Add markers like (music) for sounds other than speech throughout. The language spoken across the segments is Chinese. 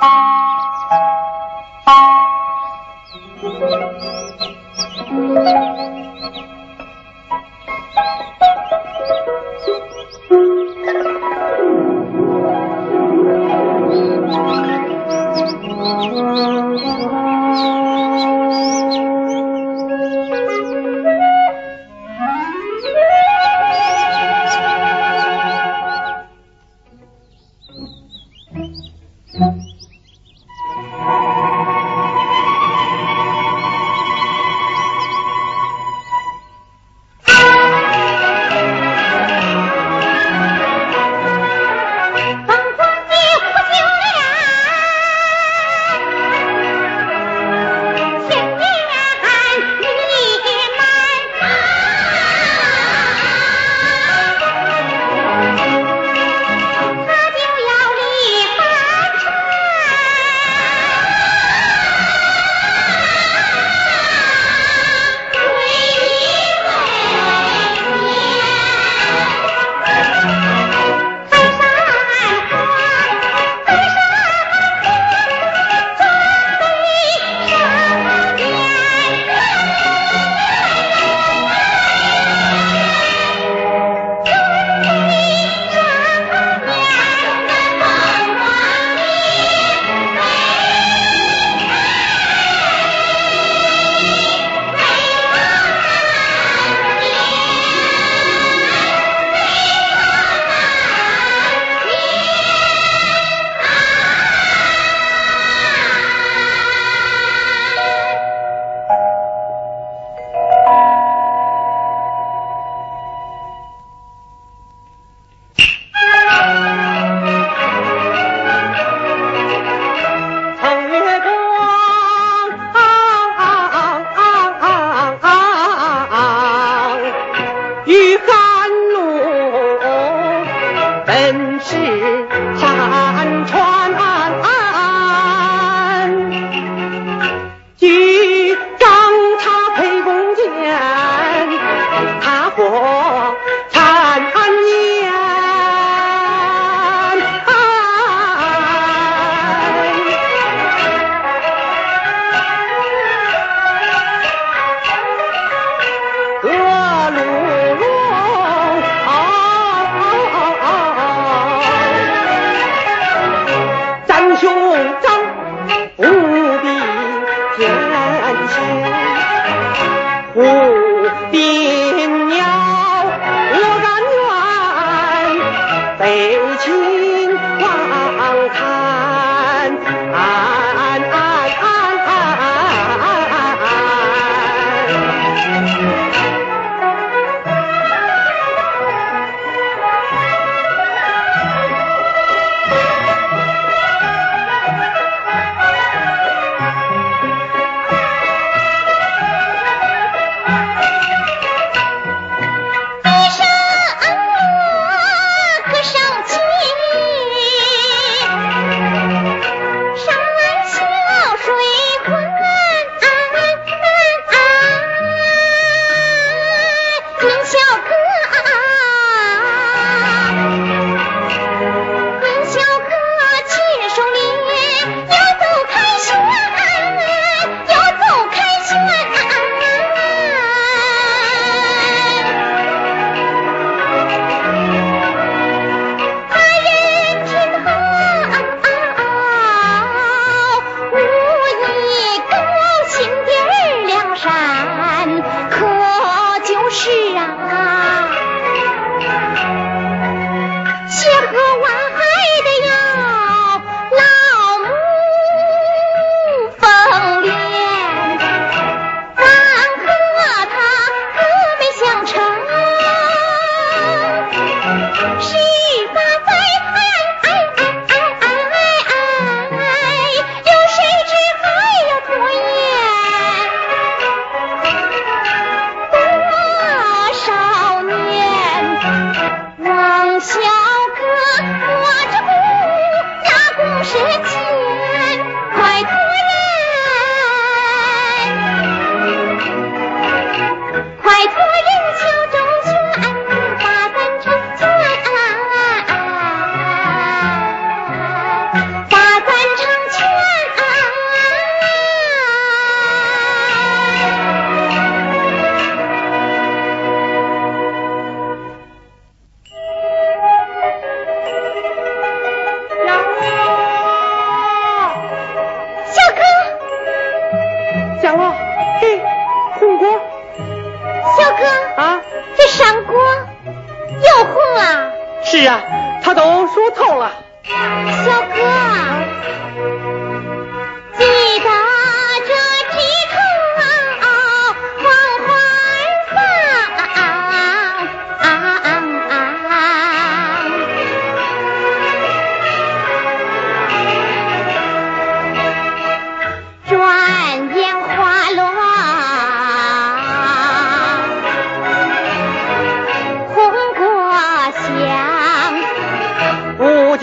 风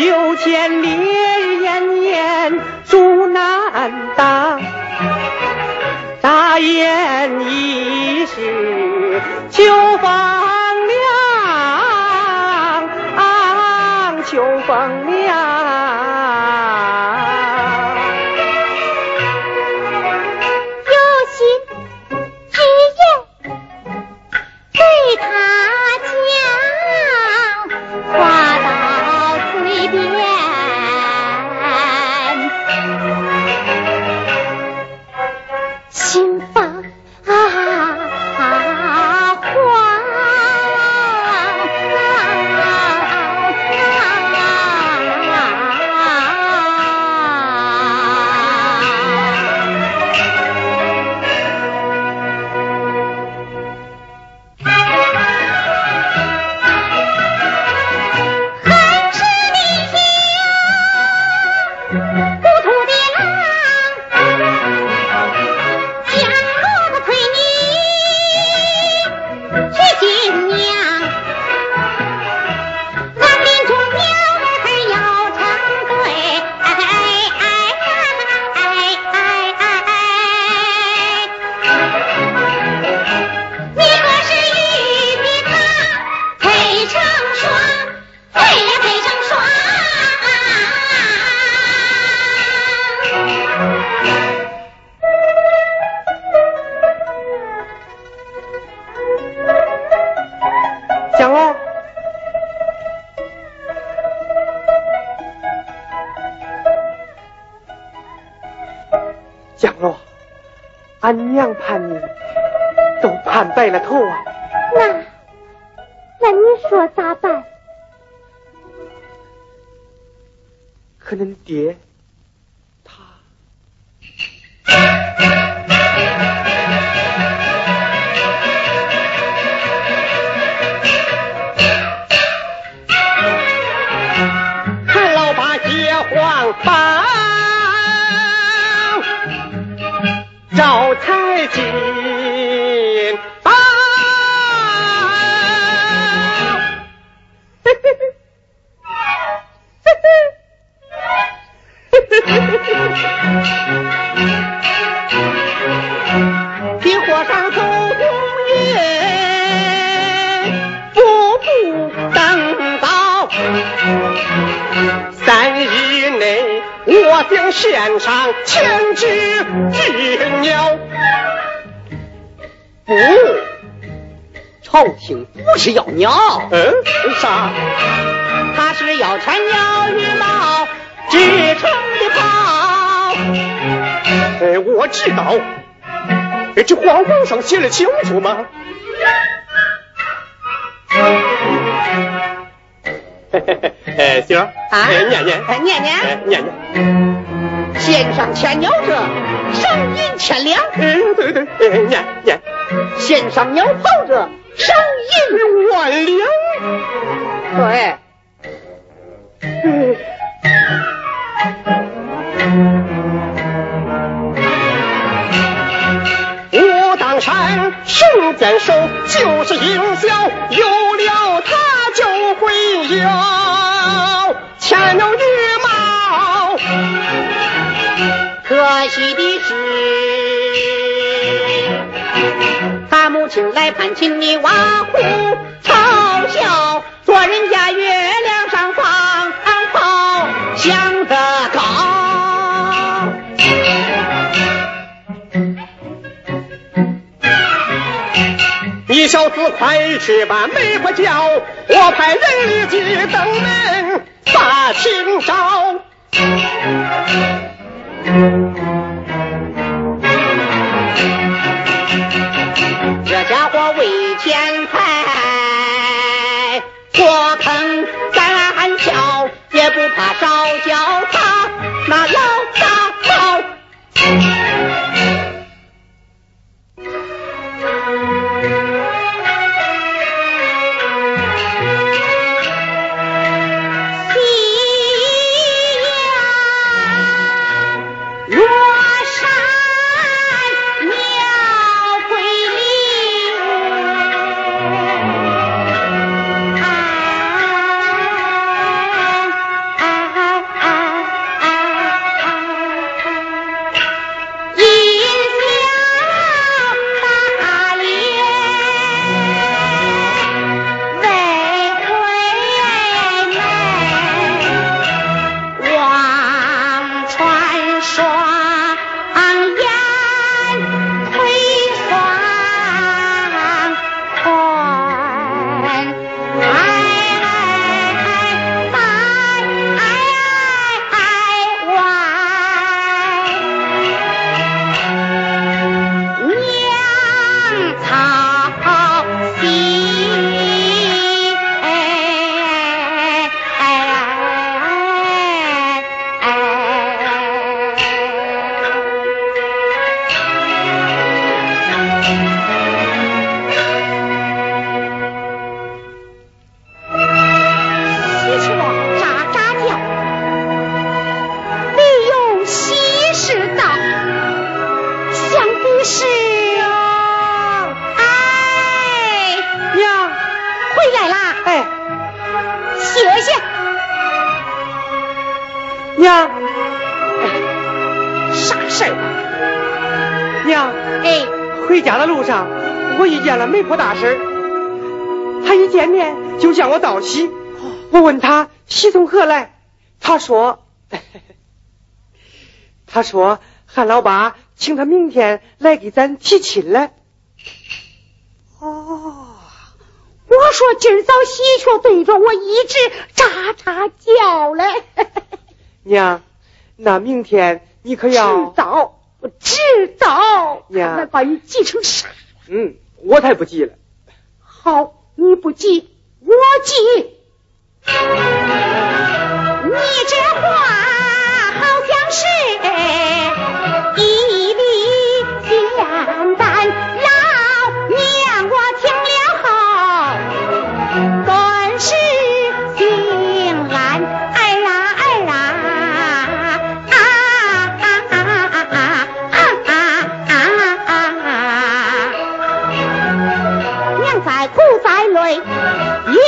秋千烈日炎阻难当。大雁已时秋风了头啊！那那你说咋办？可恁爹。我知道。这皇榜上写的清楚吗？嘿嘿嘿，哎，行，啊，念念，念念，念念。献上千鸟者，赏银千两。哎，对对，念念。献上鸟袍者，赏银万两。对。当山圣箭手就是营销，有了他就会有千鸟羽毛。可惜的是，他母亲来攀亲，你挖苦嘲笑，做人家月亮上放炮，响你小子快去把媒婆叫，我派人立即登门把亲招。这家伙为钱财，破坑敢跳，也不怕媒婆大婶，她一见面就向我道喜。我问她喜从何来，她说：“ (laughs) 她说韩老八请他明天来给咱提亲来。”哦，我说今儿早喜鹊对着我一直喳喳叫嘞。(laughs) 娘，那明天你可要知道，我知道。娘，那把你急成啥？嗯。我才不急了，好，你不急，我急。你这话好像是。boy. You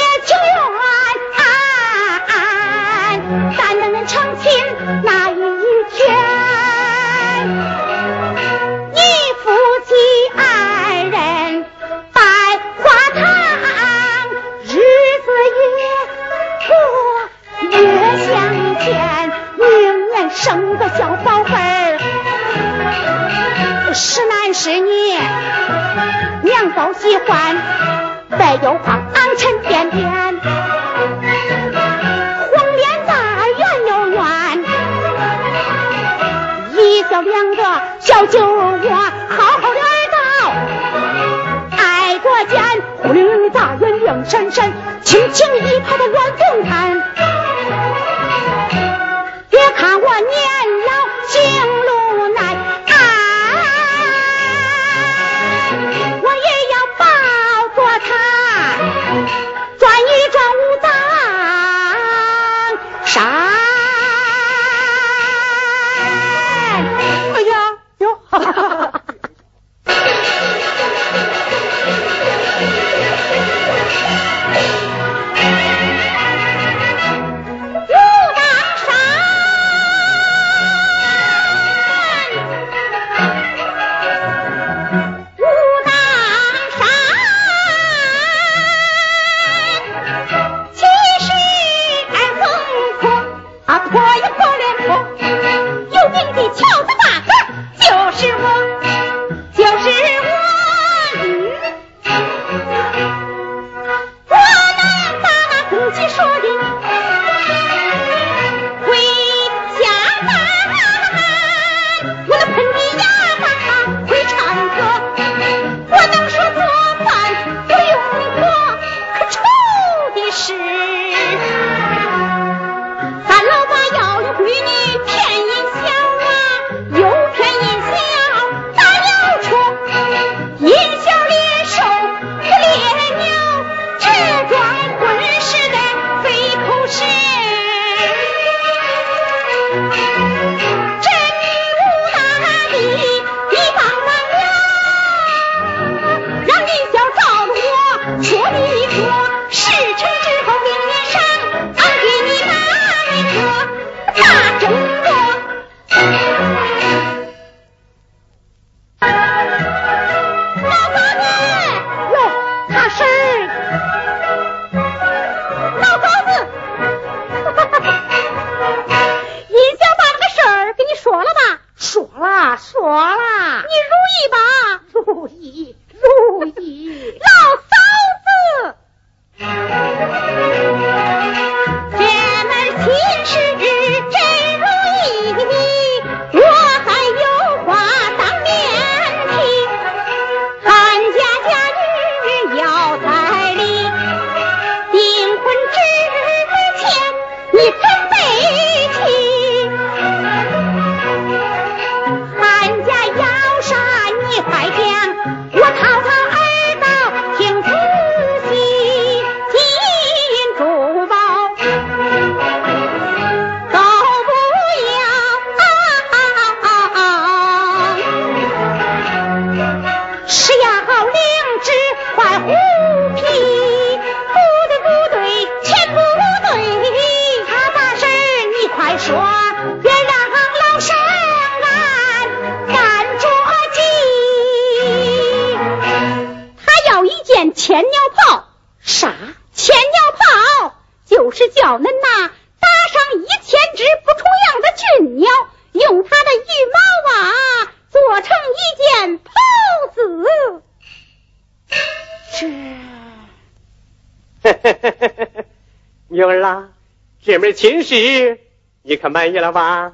这门亲事你可满意了吧？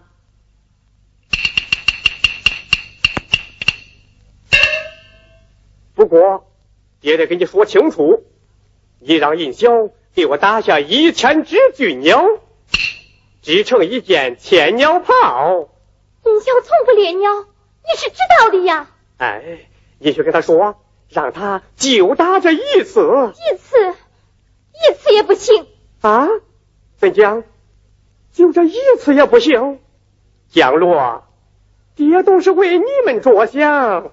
不过爹得跟你说清楚，你让银霄给我打下一千只俊鸟，织成一件千鸟袍。银霄从不猎鸟，你是知道的呀。哎，你去跟他说，让他就打这一次。一次，一次也不行啊！怎讲？就这一次也不行？降落，爹都是为你们着想。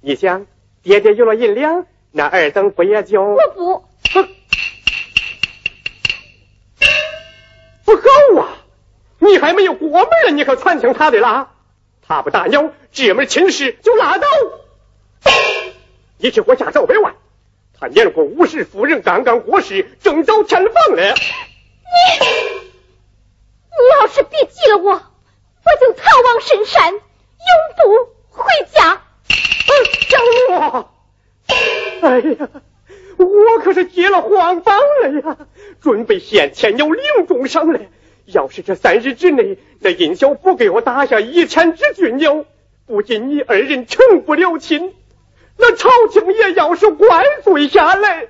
你想，爹爹有了银两。那二等不也就我不不不好啊！你还没有过门呢，你可传听他的啦。他不打鸟，这门亲事就拉倒。你去我家找百万，他年过五十，夫人刚刚过世，正遭天房呢。你你要是别急了我，我就逃往深山，永不回家。张罗。哎呀，我可是接了皇榜了呀，准备献千鸟领重赏了。要是这三日之内，那殷小不给我打下一千只俊鸟，不仅你二人成不了亲，那朝廷也要是怪罪下来。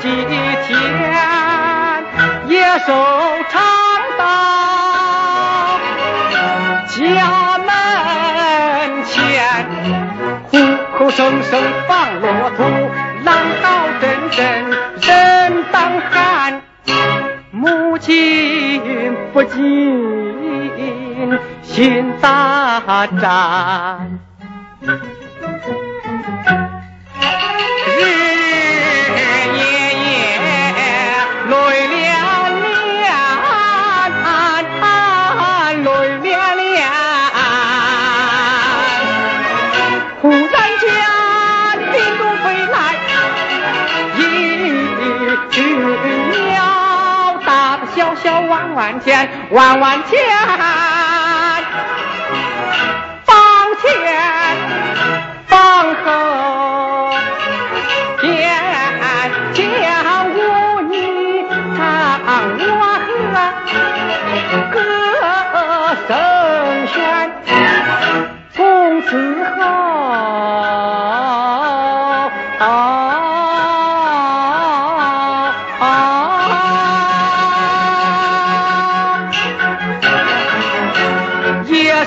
几天，野兽长到家门前，虎口声声放骆驼，狼嚎阵阵人当喊，母亲不禁心咋颤。万千，万万千。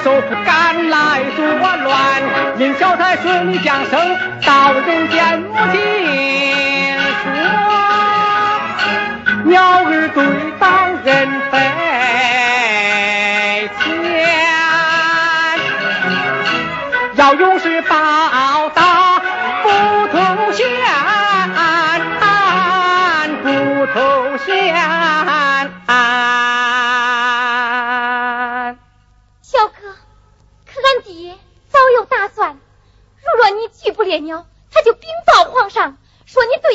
手不来作乱。因小太顺降生到人间无情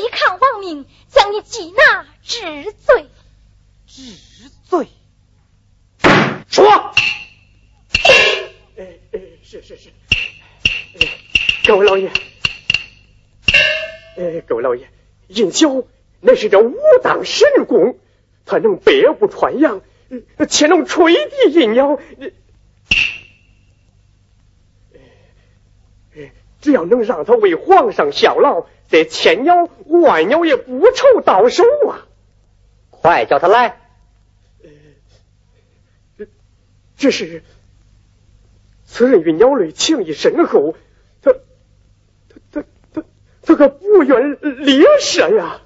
对抗王命，将你缉拿治罪。治罪？说。哎哎，是是是。各位老爷，哎，各位老爷，银霄乃是这武当神功，他能百步穿杨，且能吹笛引鸟。只要能让他为皇上效劳，这千鸟万鸟也不愁到手啊！快叫他来。这是此人与鸟类情谊深厚，他他他他他可不愿离舍呀。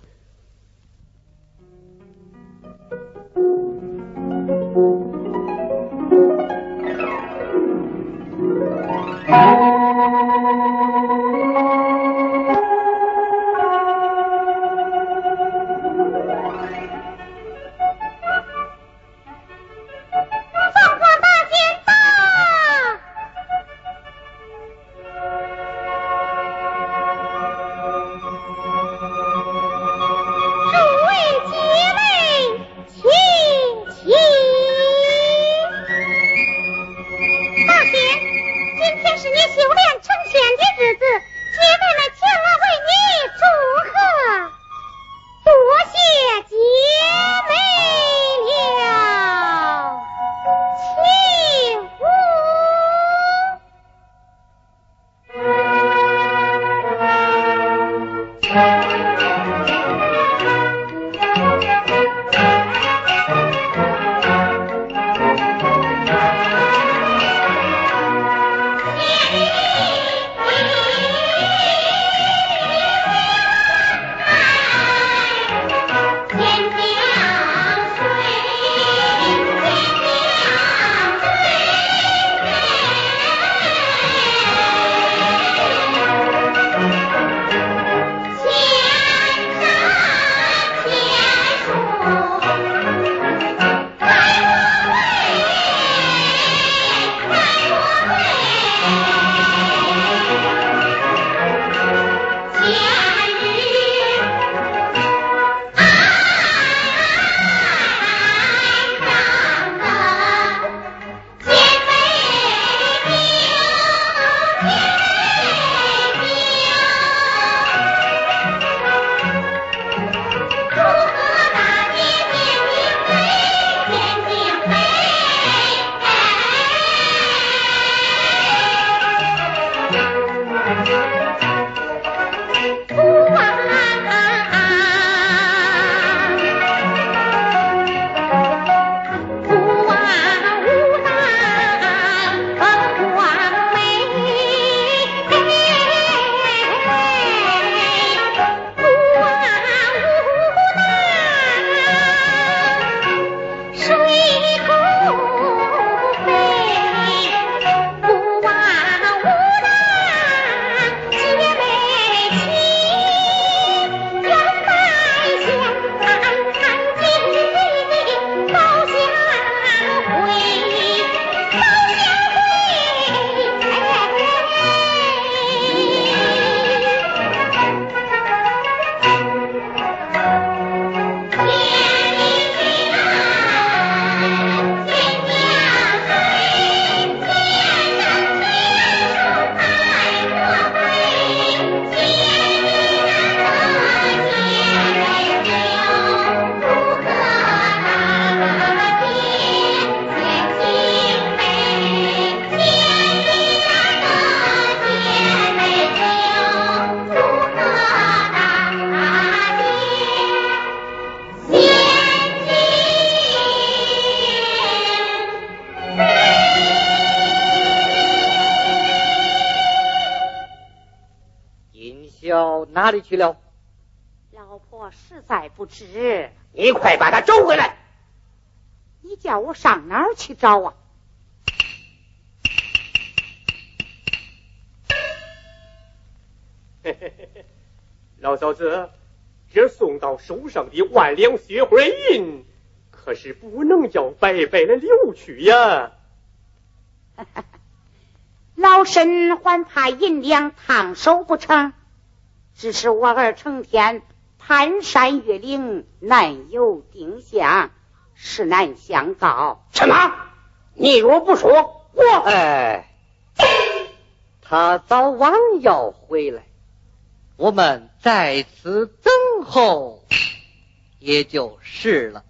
今去了？老婆实在不知，你快把他找回来！你叫我上哪儿去找啊？嘿嘿嘿，老嫂子，这送到手上的万两血花银，可是不能叫白白的流去呀！(laughs) 老身还怕银两烫手不成？只是我儿成天攀山越岭，难有定向，实难相告。什么？你若不说，我哎，他早晚要回来，我们在此等候，也就是了。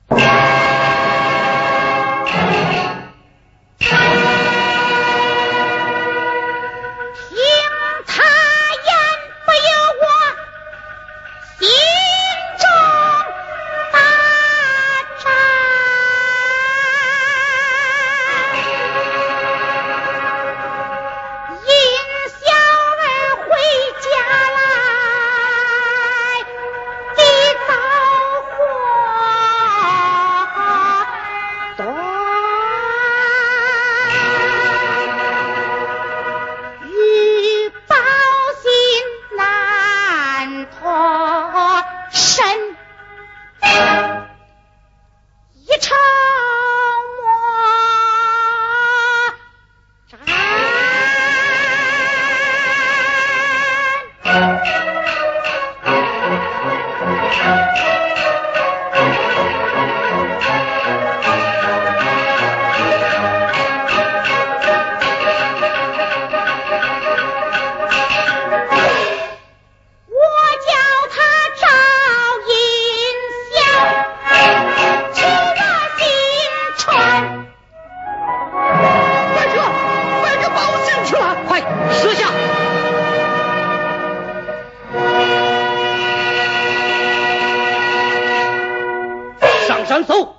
走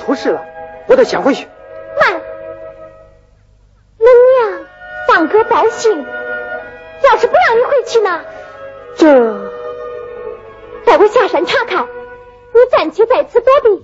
出事了，我得先回去。慢，恁娘放哥报信，要是不让你回去呢？这待我下山查看，你暂且在此躲避，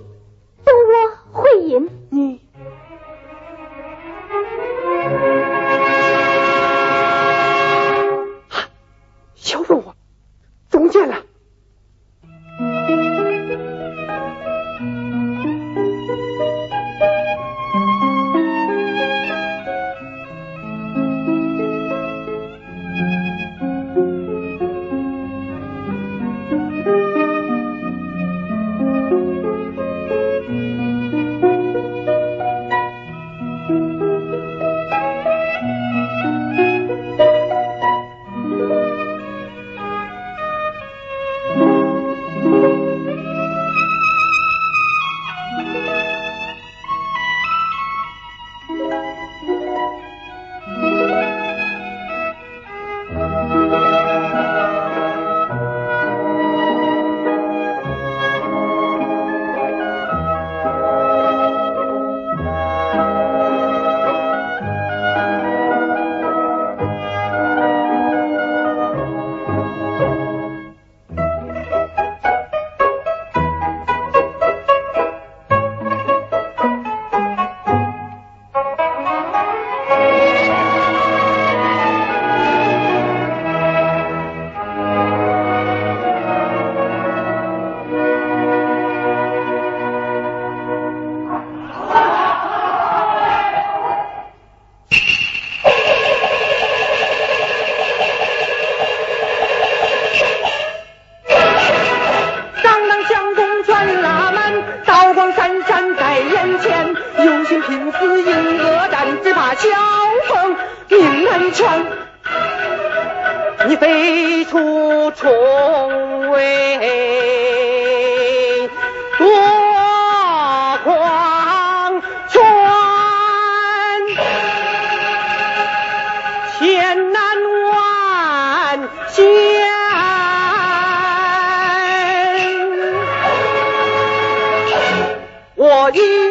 千难万险。我一